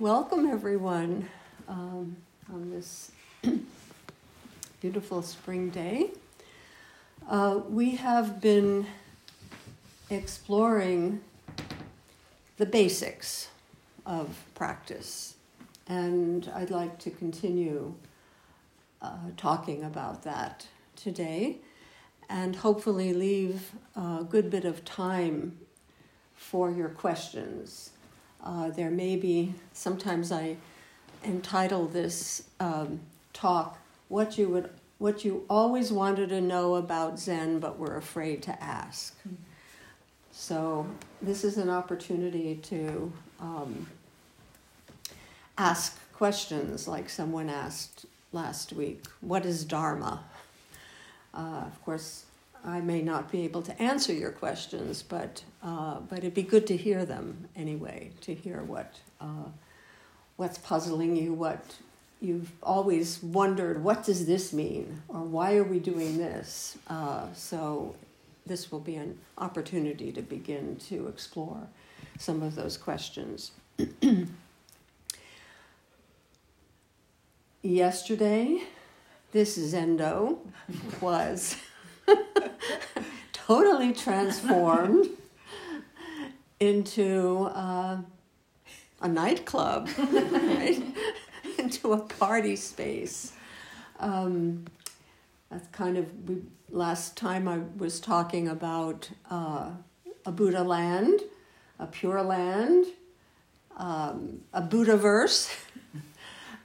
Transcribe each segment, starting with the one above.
welcome everyone um, on this beautiful spring day. Uh, we have been exploring the basics of practice, and I'd like to continue uh, talking about that today and hopefully leave a good bit of time for your questions. Uh, there may be, sometimes I entitle this um, talk, What You Would what you always wanted to know about Zen but were afraid to ask. So, this is an opportunity to um, ask questions like someone asked last week What is Dharma? Uh, of course, I may not be able to answer your questions, but, uh, but it'd be good to hear them anyway, to hear what, uh, what's puzzling you, what you've always wondered what does this mean? Or why are we doing this? Uh, so this will be an opportunity to begin to explore some of those questions. Yesterday this zendo was totally transformed into uh, a nightclub right into a party space. Um, that's kind of we, last time I was talking about uh, a Buddha land, a pure land, um, a Buddha verse.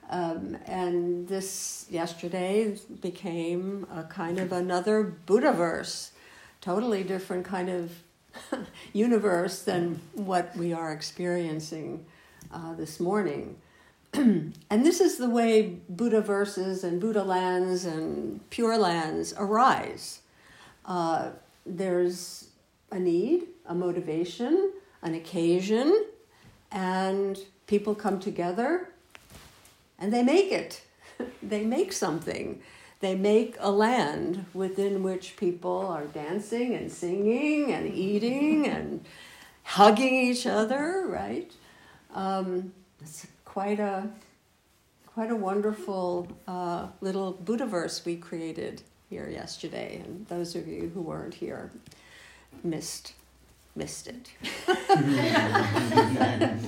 Um, and this yesterday became a kind of another Buddha verse, totally different kind of universe than what we are experiencing uh, this morning. and this is the way Buddha verses and Buddha lands and pure lands arise. Uh, there's a need, a motivation, an occasion, and people come together and they make it. they make something. They make a land within which people are dancing and singing and eating and hugging each other, right? Um, it's quite a quite a wonderful uh, little Buddhaverse we created here yesterday, and those of you who weren't here missed missed it.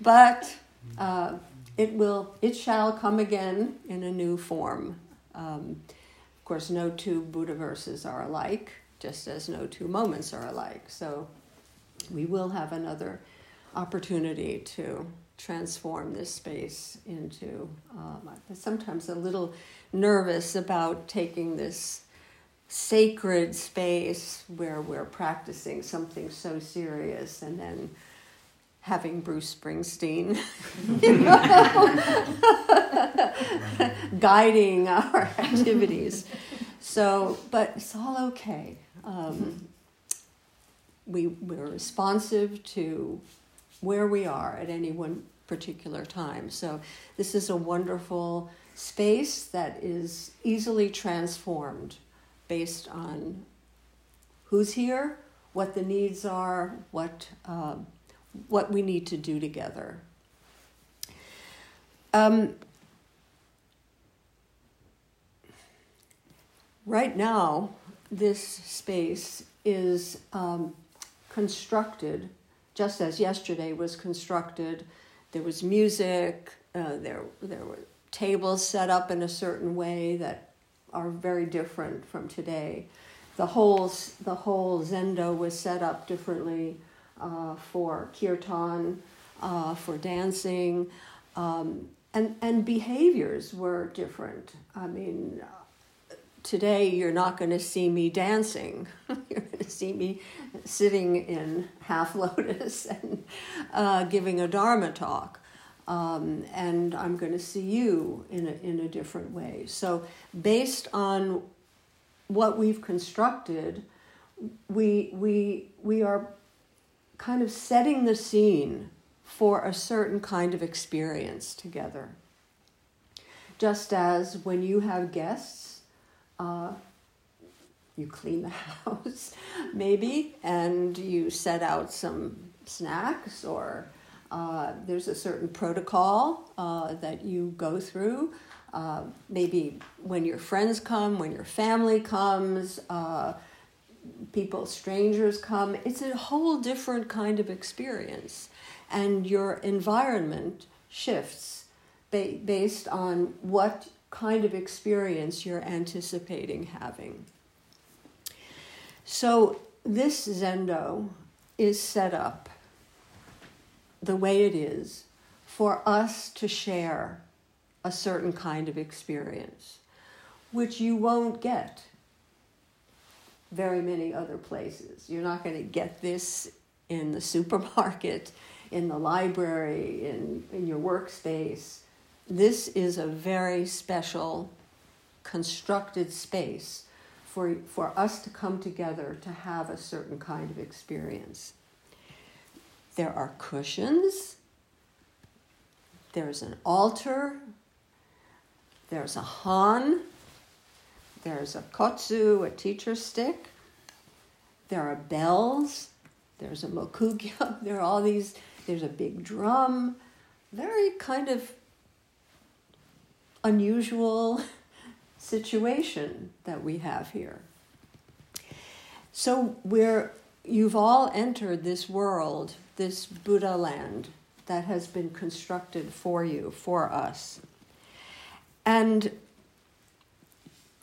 but uh, it will it shall come again in a new form. Um, of course, no two Buddha verses are alike, just as no two moments are alike. So we will have another opportunity to transform this space into. Um, I'm sometimes a little nervous about taking this sacred space where we're practicing something so serious and then having Bruce Springsteen guiding our activities. So, but it's all okay. Um, we, we're responsive to where we are at any one particular time. So, this is a wonderful space that is easily transformed based on who's here, what the needs are, what, uh, what we need to do together. Um, right now, this space is um, constructed just as yesterday was constructed. There was music, uh, there, there were tables set up in a certain way that are very different from today. The whole, the whole zendo was set up differently uh, for kirtan, uh, for dancing, um, and, and behaviors were different. I mean, today you're not going to see me dancing. you're going to see me sitting in half lotus and uh, giving a Dharma talk. Um, and I'm going to see you in a, in a different way. So, based on what we've constructed, we, we, we are kind of setting the scene for a certain kind of experience together. Just as when you have guests, uh, you clean the house, maybe, and you set out some snacks or Uh, there's a certain protocol uh, that you go through. Uh, maybe when your friends come, when your family comes, uh, people, strangers come. It's a whole different kind of experience. And your environment shifts ba- based on what kind of experience you're anticipating having. So, this Zendo is set up the way it is for us to share a certain kind of experience, which you won't get very many other places. You're not going to get this in the supermarket, in the library, in, in your workspace. This is a very special, constructed space for, for us to come together to have a certain kind of experience. There are cushions, there's an altar, there's a han, there's a kotsu, a teacher stick, there are bells, there's a mokugyo, there are all these, there's a big drum, very kind of unusual situation that we have here. So we're you've all entered this world, this Buddha land that has been constructed for you, for us. And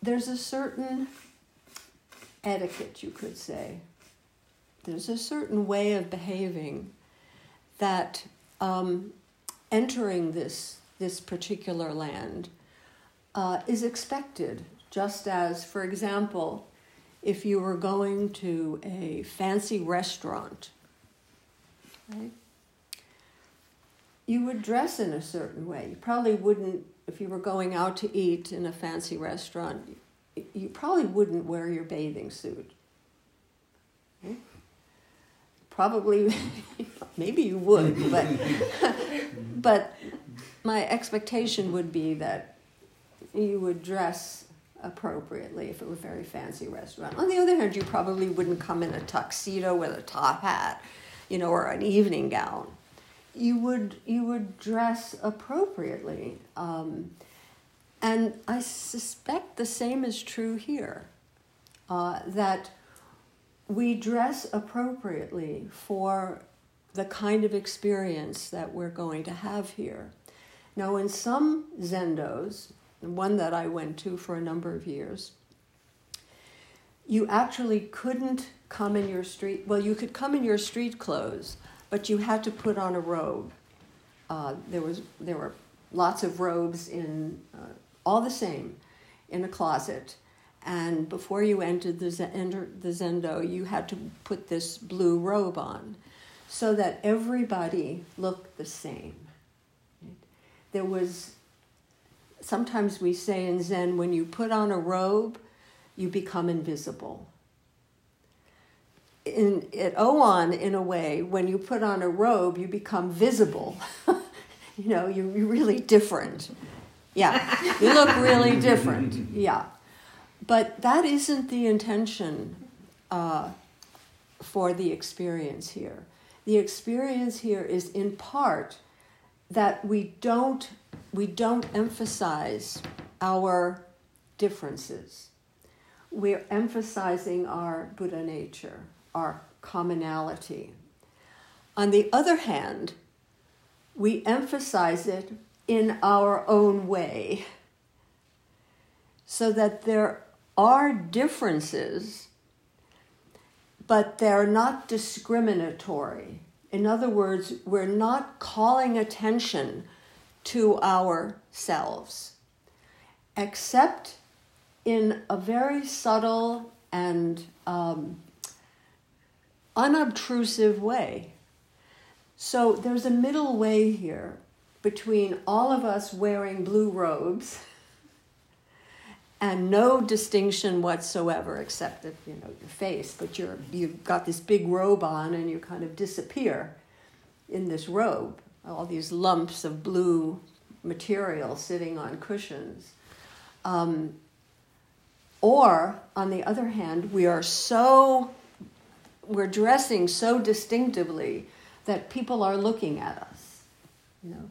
there's a certain etiquette, you could say. There's a certain way of behaving that um, entering this, this particular land uh, is expected, just as, for example, if you were going to a fancy restaurant, right? You would dress in a certain way. You probably wouldn't, if you were going out to eat in a fancy restaurant, you probably wouldn't wear your bathing suit. Okay? Probably, maybe you would, but, but my expectation would be that you would dress appropriately if it were a very fancy restaurant. On the other hand, you probably wouldn't come in a tuxedo with a top hat, you know, or an evening gown. You would you would dress appropriately, um, and I suspect the same is true here. Uh, that we dress appropriately for the kind of experience that we're going to have here. Now, in some zendos, the one that I went to for a number of years, you actually couldn't come in your street, well, you could come in your street clothes, but you had to put on a robe. Uh, there, was, there were lots of robes in, uh, all the same, in a closet. And before you entered the, enter the zendo, you had to put this blue robe on so that everybody looked the same. There was sometimes we say in Zen, when you put on a robe, you become invisible. In, at Oan, in a way, when you put on a robe, you become visible. you know, you're, you're really different. Yeah, you look really different. Yeah. But that isn't the intention uh, for the experience here. The experience here is in part that we don't we don't emphasize our differences. We're emphasizing our Buddha nature, our commonality. On the other hand, we emphasize it in our own way so that there are differences, but they're not discriminatory. In other words, we're not calling attention to ourselves, except in a very subtle and um, unobtrusive way. So there's a middle way here between all of us wearing blue robes and no distinction whatsoever except that you know your face but you're you've got this big robe on and you kind of disappear in this robe all these lumps of blue material sitting on cushions. Um, or, on the other hand, we are so, we're dressing so distinctively that people are looking at us. You know,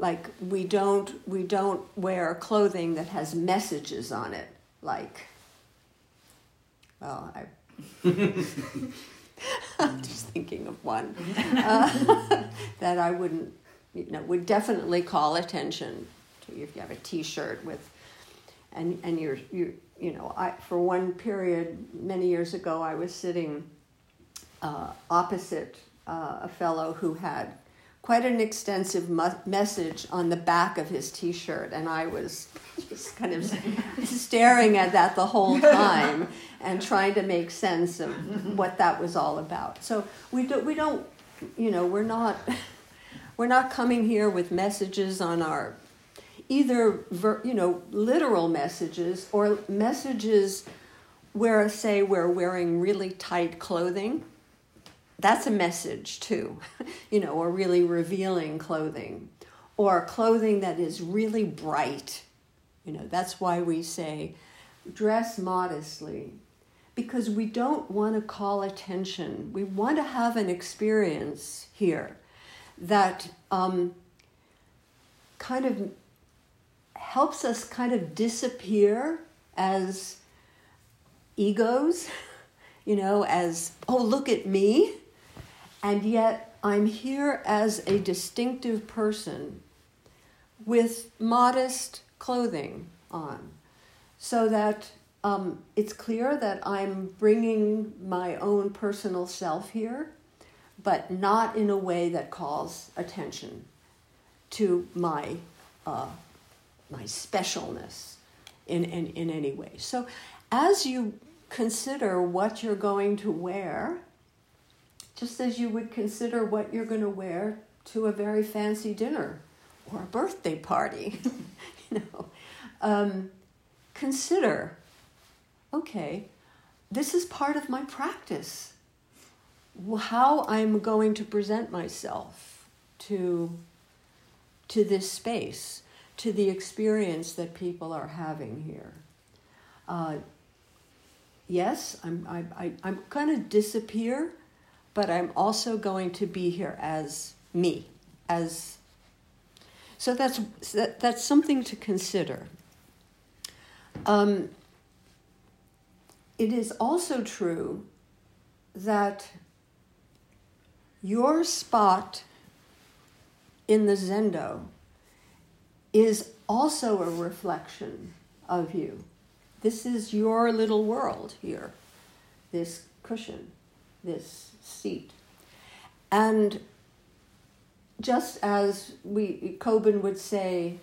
like we don't we don't wear clothing that has messages on it, like. Well, I. I'm just thinking of one uh, that I wouldn't, you know, would definitely call attention to if you have a T-shirt with, and and you're you you know I for one period many years ago I was sitting uh, opposite uh, a fellow who had quite an extensive mu- message on the back of his t-shirt and i was just kind of staring at that the whole time and trying to make sense of what that was all about. So we, do, we don't you know we're not we're not coming here with messages on our either ver, you know literal messages or messages where say we're wearing really tight clothing that's a message too, you know, or really revealing clothing, or clothing that is really bright. You know, that's why we say dress modestly, because we don't want to call attention. We want to have an experience here that um, kind of helps us kind of disappear as egos, you know, as, oh, look at me and yet I'm here as a distinctive person with modest clothing on, so that um, it's clear that I'm bringing my own personal self here, but not in a way that calls attention to my uh, my specialness in, in, in any way. So, as you consider what you're going to wear, just as you would consider what you're going to wear to a very fancy dinner or a birthday party. you know, um, consider, okay, this is part of my practice. How I'm going to present myself to to this space, to the experience that people are having here. Uh, yes, I'm I, I, I'm going to disappear but I'm also going to be here as me, as so that's that's something to consider. Um, it is also true that your spot in the zendo is also a reflection of you. This is your little world here, this cushion, this seat. And just as we Kobun would say,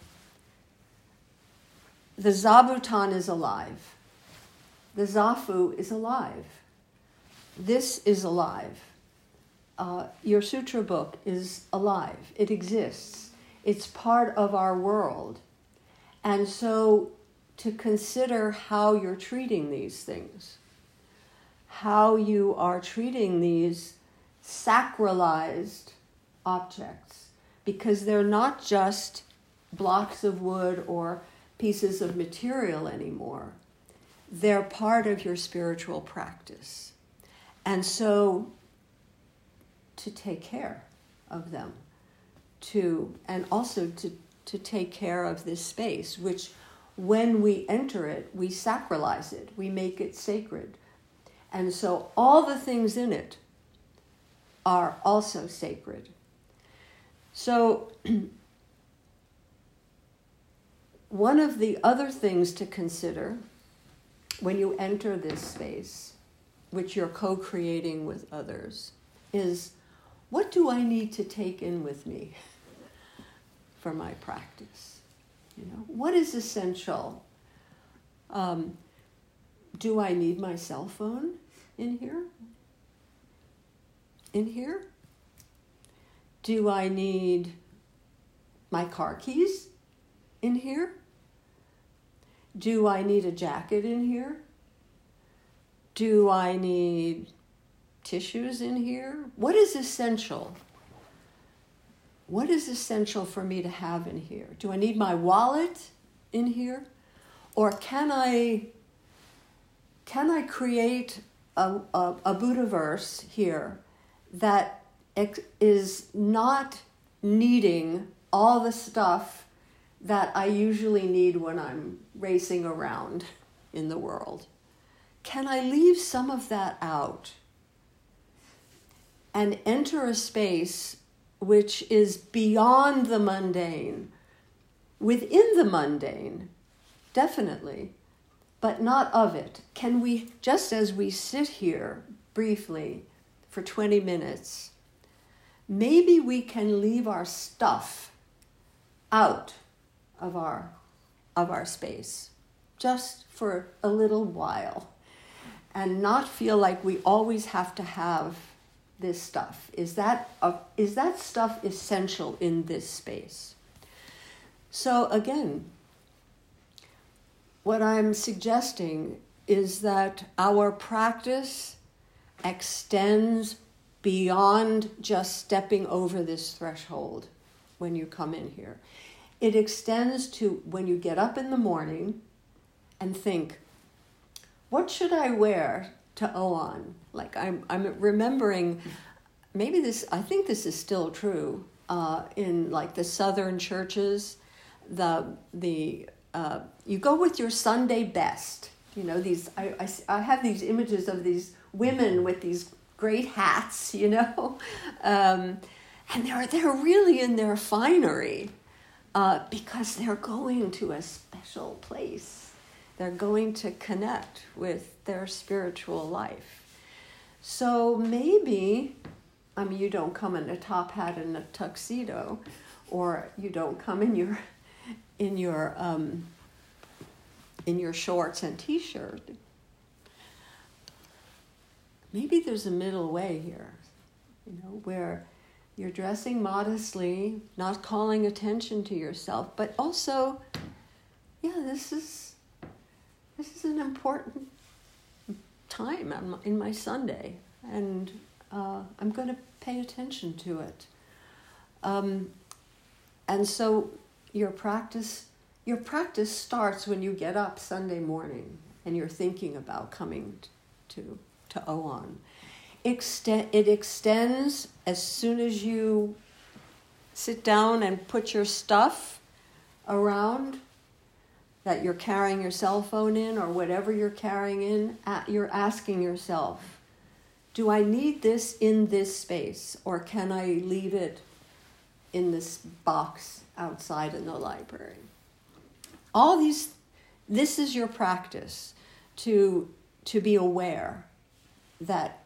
the zabuton is alive. The zafu is alive. This is alive. Uh, your sutra book is alive. It exists. It's part of our world. And so to consider how you're treating these things how you are treating these sacralized objects because they're not just blocks of wood or pieces of material anymore. They're part of your spiritual practice. And so to take care of them, to and also to, to take care of this space, which when we enter it, we sacralize it, we make it sacred and so all the things in it are also sacred. So, one of the other things to consider when you enter this space, which you're co creating with others, is what do I need to take in with me for my practice? You know, what is essential? Um, do I need my cell phone in here? In here? Do I need my car keys in here? Do I need a jacket in here? Do I need tissues in here? What is essential? What is essential for me to have in here? Do I need my wallet in here? Or can I can I create a, a, a Buddha verse here that is not needing all the stuff that I usually need when I'm racing around in the world. Can I leave some of that out and enter a space which is beyond the mundane, within the mundane, definitely, but not of it? Can we, just as we sit here briefly for 20 minutes, maybe we can leave our stuff out of our of our space just for a little while and not feel like we always have to have this stuff is that uh, is that stuff essential in this space so again what i'm suggesting is that our practice extends beyond just stepping over this threshold when you come in here. It extends to when you get up in the morning and think, what should I wear to Oan? Like I'm, I'm remembering, maybe this, I think this is still true uh, in like the southern churches. The the uh, you go with your Sunday best. You know these. I, I, I have these images of these women with these great hats, you know, um, and they're they're really in their finery uh, because they're going to a special place. They're going to connect with their spiritual life. So maybe, I mean, you don't come in a top hat and a tuxedo, or you don't come in your in your um, in your shorts and t-shirt maybe there's a middle way here, you know, where you're dressing modestly, not calling attention to yourself, but also, yeah, this is this is an important time in my Sunday, and uh, I'm going to pay attention to it. Um, and so your practice your practice starts when you get up Sunday morning and you're thinking about coming to to Oan. Extend, it extends as soon as you sit down and put your stuff around that you're carrying your cell phone in or whatever you're carrying in, you're asking yourself, do I need this in this space or can I leave it in this box outside in the library? All these, this is your practice to, to be aware that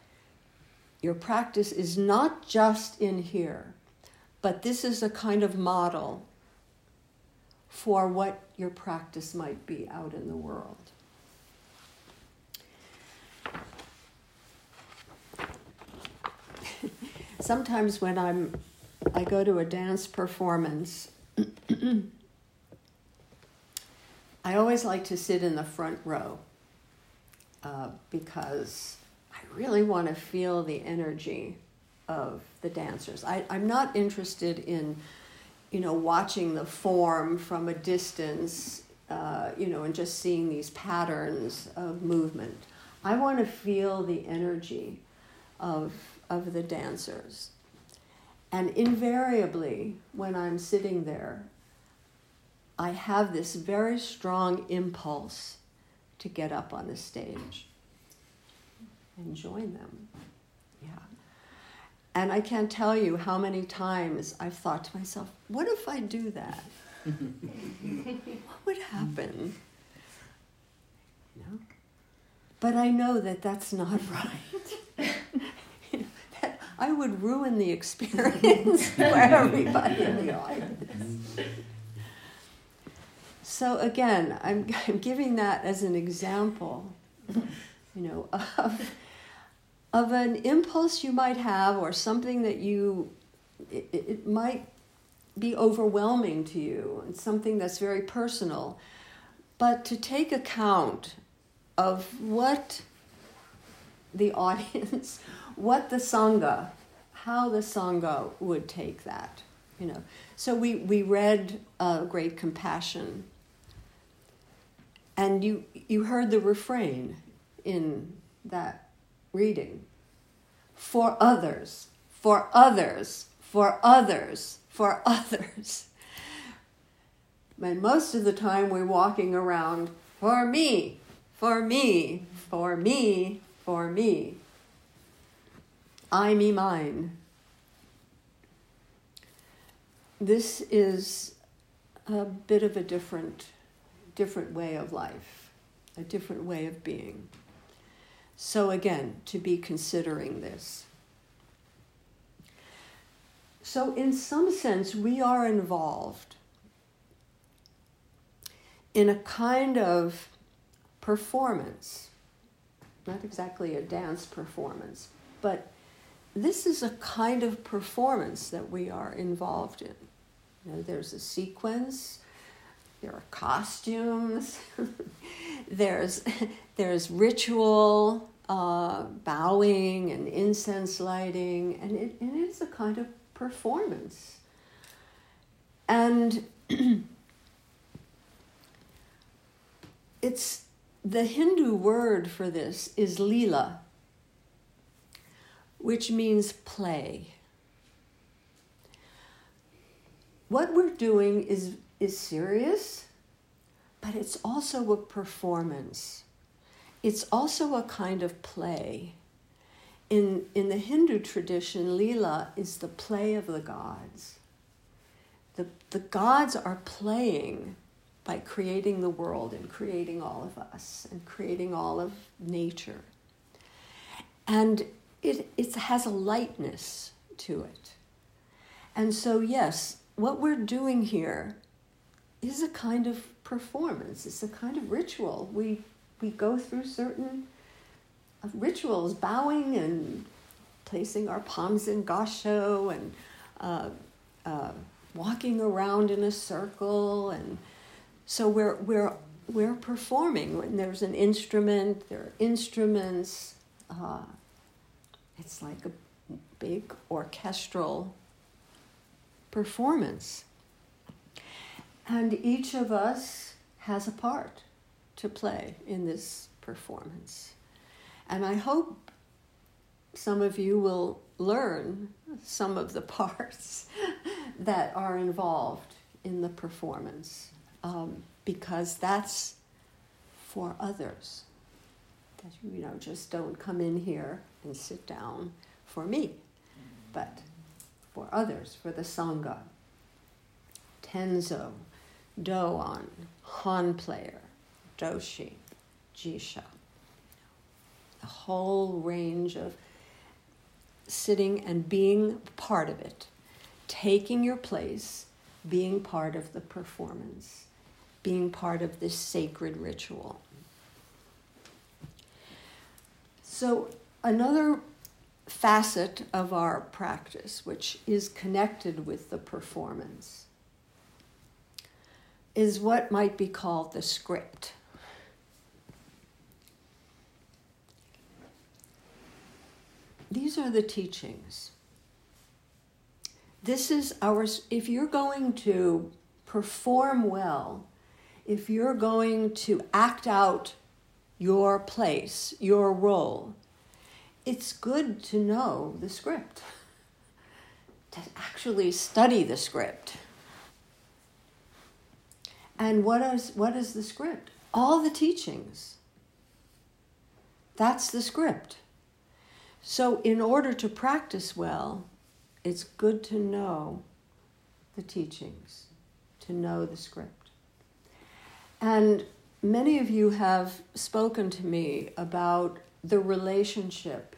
your practice is not just in here, but this is a kind of model for what your practice might be out in the world. Sometimes when I'm I go to a dance performance, I always like to sit in the front row uh, because I really want to feel the energy of the dancers. I, I'm not interested in, you know, watching the form from a distance, uh, you know, and just seeing these patterns of movement. I want to feel the energy of, of the dancers. And invariably, when I'm sitting there, I have this very strong impulse to get up on the stage and join them. Yeah. And I can't tell you how many times I've thought to myself, what if I do that? what would happen? You know? But I know that that's not right. You know, that I would ruin the experience for everybody in the audience. So again, I'm, I'm giving that as an example, you know, of of an impulse you might have or something that you it, it might be overwhelming to you and something that's very personal but to take account of what the audience what the sangha how the sangha would take that you know so we we read uh, great compassion and you you heard the refrain in that reading for others, for others, for others, for others. And most of the time we're walking around for me, for me, for me, for me. I, me, mine. This is a bit of a different, different way of life, a different way of being. So, again, to be considering this. So, in some sense, we are involved in a kind of performance, not exactly a dance performance, but this is a kind of performance that we are involved in. You know, there's a sequence, there are costumes, there's, there's ritual, uh, bowing and incense lighting, and it, it is a kind of performance. And it's the Hindu word for this is lila, which means play. What we're doing is, is serious, but it's also a performance. It's also a kind of play. In, in the Hindu tradition, Leela is the play of the gods. The, the gods are playing by creating the world and creating all of us and creating all of nature. And it, it has a lightness to it. And so, yes, what we're doing here is a kind of performance, it's a kind of ritual. We, we go through certain uh, rituals, bowing and placing our palms in gassho and uh, uh, walking around in a circle and so we're, we're, we're performing. When there's an instrument, there are instruments. Uh, it's like a big orchestral performance. And each of us has a part to play in this performance. And I hope some of you will learn some of the parts that are involved in the performance um, because that's for others. That you know, just don't come in here and sit down for me, but for others, for the Sangha. Tenzo, Doan, Han player, Doshi, Jisha. The whole range of sitting and being part of it, taking your place, being part of the performance being part of this sacred ritual. So, another facet of our practice, which is connected with the performance, is what might be called the script. These are the teachings. This is our, if you're going to perform well if you're going to act out your place, your role, it's good to know the script, to actually study the script. And what is, what is the script? All the teachings. That's the script. So, in order to practice well, it's good to know the teachings, to know the script. And many of you have spoken to me about the relationship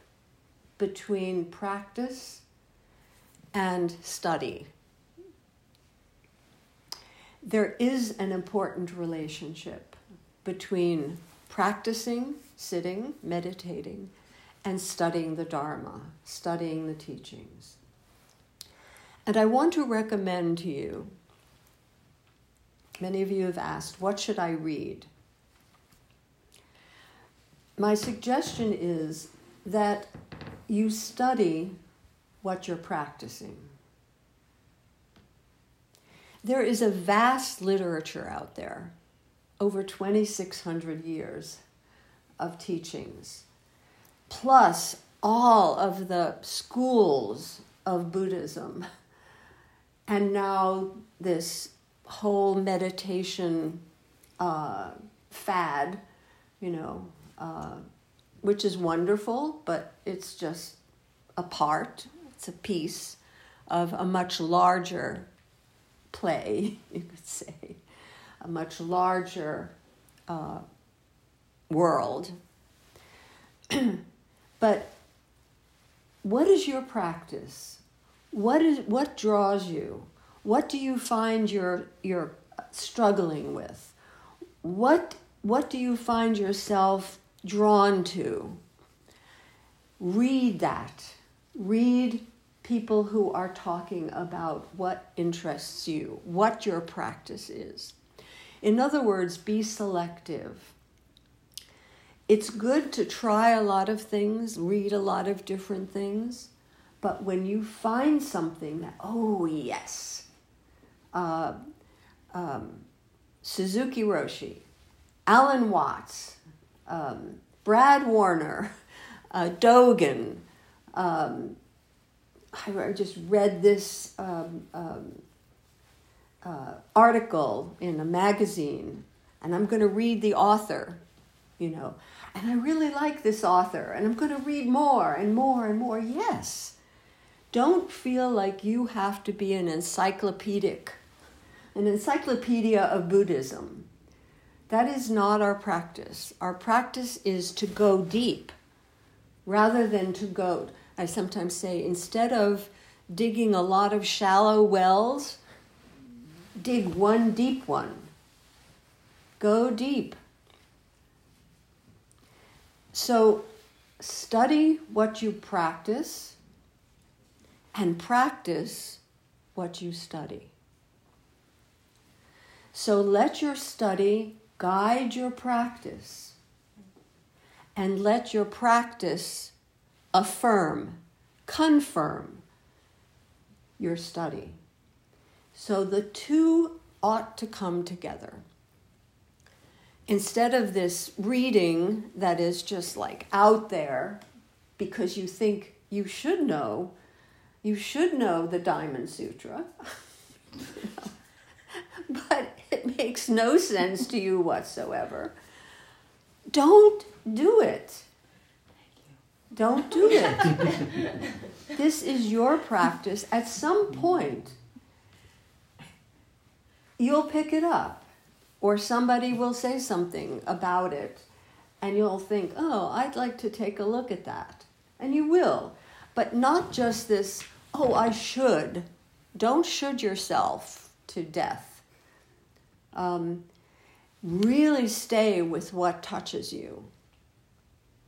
between practice and study. There is an important relationship between practicing, sitting, meditating, and studying the Dharma, studying the teachings. And I want to recommend to you Many of you have asked, what should I read? My suggestion is that you study what you're practicing. There is a vast literature out there, over 2,600 years of teachings, plus all of the schools of Buddhism. And now this whole meditation uh, fad, you know, uh, which is wonderful, but it's just a part, it's a piece of a much larger play, you could say, a much larger uh, world. but what is your practice? What is what draws you? What do you find you're you're struggling with? What what do you find yourself drawn to? Read that. Read people who are talking about what interests you, what your practice is. In other words, be selective. It's good to try a lot of things, read a lot of different things, but when you find something that, oh, yes, uh, um, Suzuki Roshi, Alan Watts, um, Brad Warner, uh, Dogen, um, I just read this um, um, uh, article in a magazine, and I'm going to read the author, you know, and I really like this author, and I'm going to read more and more and more. Yes. Don't feel like you have to be an encyclopedic, an encyclopedia of Buddhism. That is not our practice. Our practice is to go deep rather than to go. I sometimes say instead of digging a lot of shallow wells, dig one deep one. Go deep. So study what you practice and practice what you study. So let your study guide your practice and let your practice affirm, confirm your study. So the two ought to come together. Instead of this reading that is just like out there because you think you should know, you should know the Diamond Sutra. but it makes no sense to you whatsoever. Don't do it. Don't do it. this is your practice. At some point, you'll pick it up, or somebody will say something about it, and you'll think, oh, I'd like to take a look at that. And you will. But not just this, oh, I should. Don't should yourself to death. Um, really stay with what touches you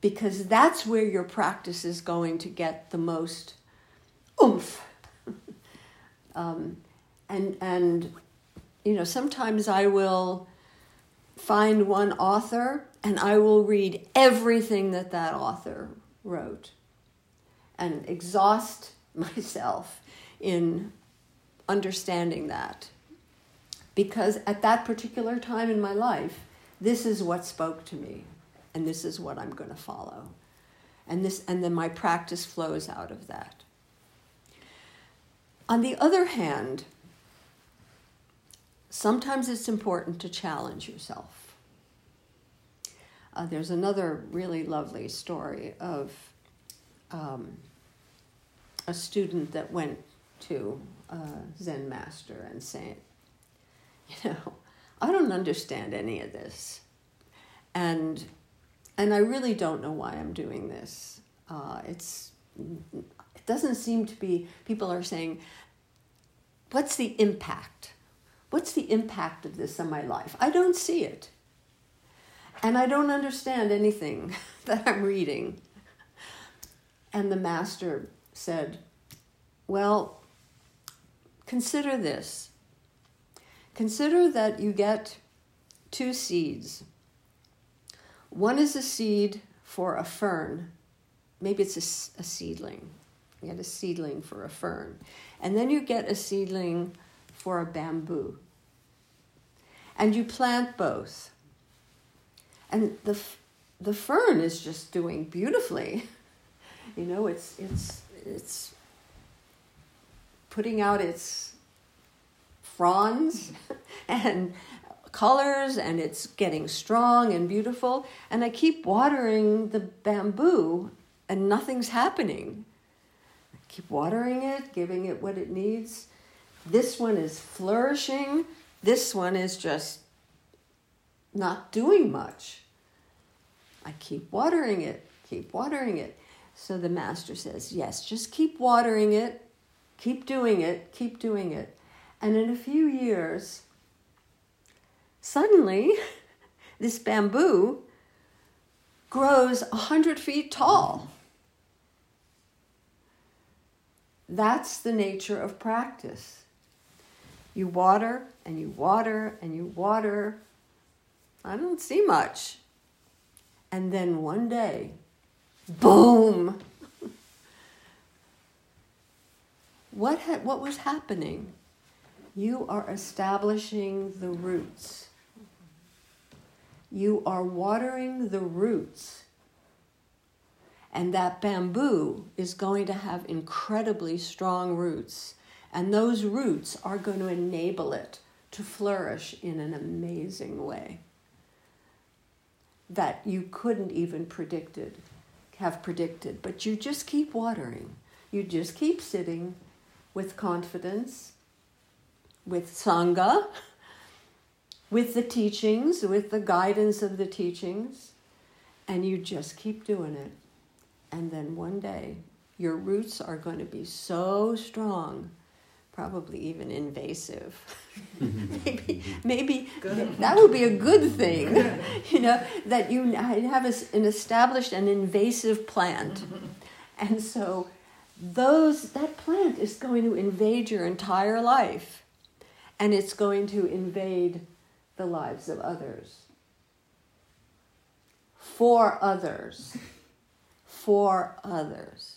because that's where your practice is going to get the most oomph. um, and and you know sometimes I will find one author and I will read everything that that author wrote and exhaust myself in understanding that because at that particular time in my life this is what spoke to me and this is what I'm going to follow. And this and then my practice flows out of that. On the other hand, sometimes it's important to challenge yourself. Uh, there's another really lovely story of um, a student that went to a Zen master and saying, You know, I don't understand any of this. And and I really don't know why I'm doing this. Uh, it's it doesn't seem to be. People are saying, "What's the impact? What's the impact of this on my life?" I don't see it, and I don't understand anything that I'm reading. And the master said, "Well, consider this. Consider that you get two seeds." One is a seed for a fern. Maybe it's a, a seedling. You get a seedling for a fern. And then you get a seedling for a bamboo. And you plant both. And the, the fern is just doing beautifully. You know, it's, it's, it's putting out its fronds and colors and it's getting strong and beautiful. And I keep watering the bamboo and nothing's happening. I keep watering it, giving it what it needs. This one is flourishing. This one is just not doing much. I keep watering it, keep watering it. So the master says, Yes, just keep watering it, keep doing it, keep doing it. And in a few years, suddenly, this bamboo grows a hundred feet tall. That's the nature of practice. You water and you water and you water. I don't see much. And then one day, boom! what, ha- what was happening? You are establishing the roots. You are watering the roots. And that bamboo is going to have incredibly strong roots. And those roots are going to enable it to flourish in an amazing way that you couldn't even predicted have predicted but you just keep watering you just keep sitting with confidence with sangha with the teachings with the guidance of the teachings and you just keep doing it and then one day your roots are going to be so strong probably even invasive. maybe maybe that would be a good thing, you know, that you have an established and invasive plant. And so those that plant is going to invade your entire life and it's going to invade the lives of others. For others. For others.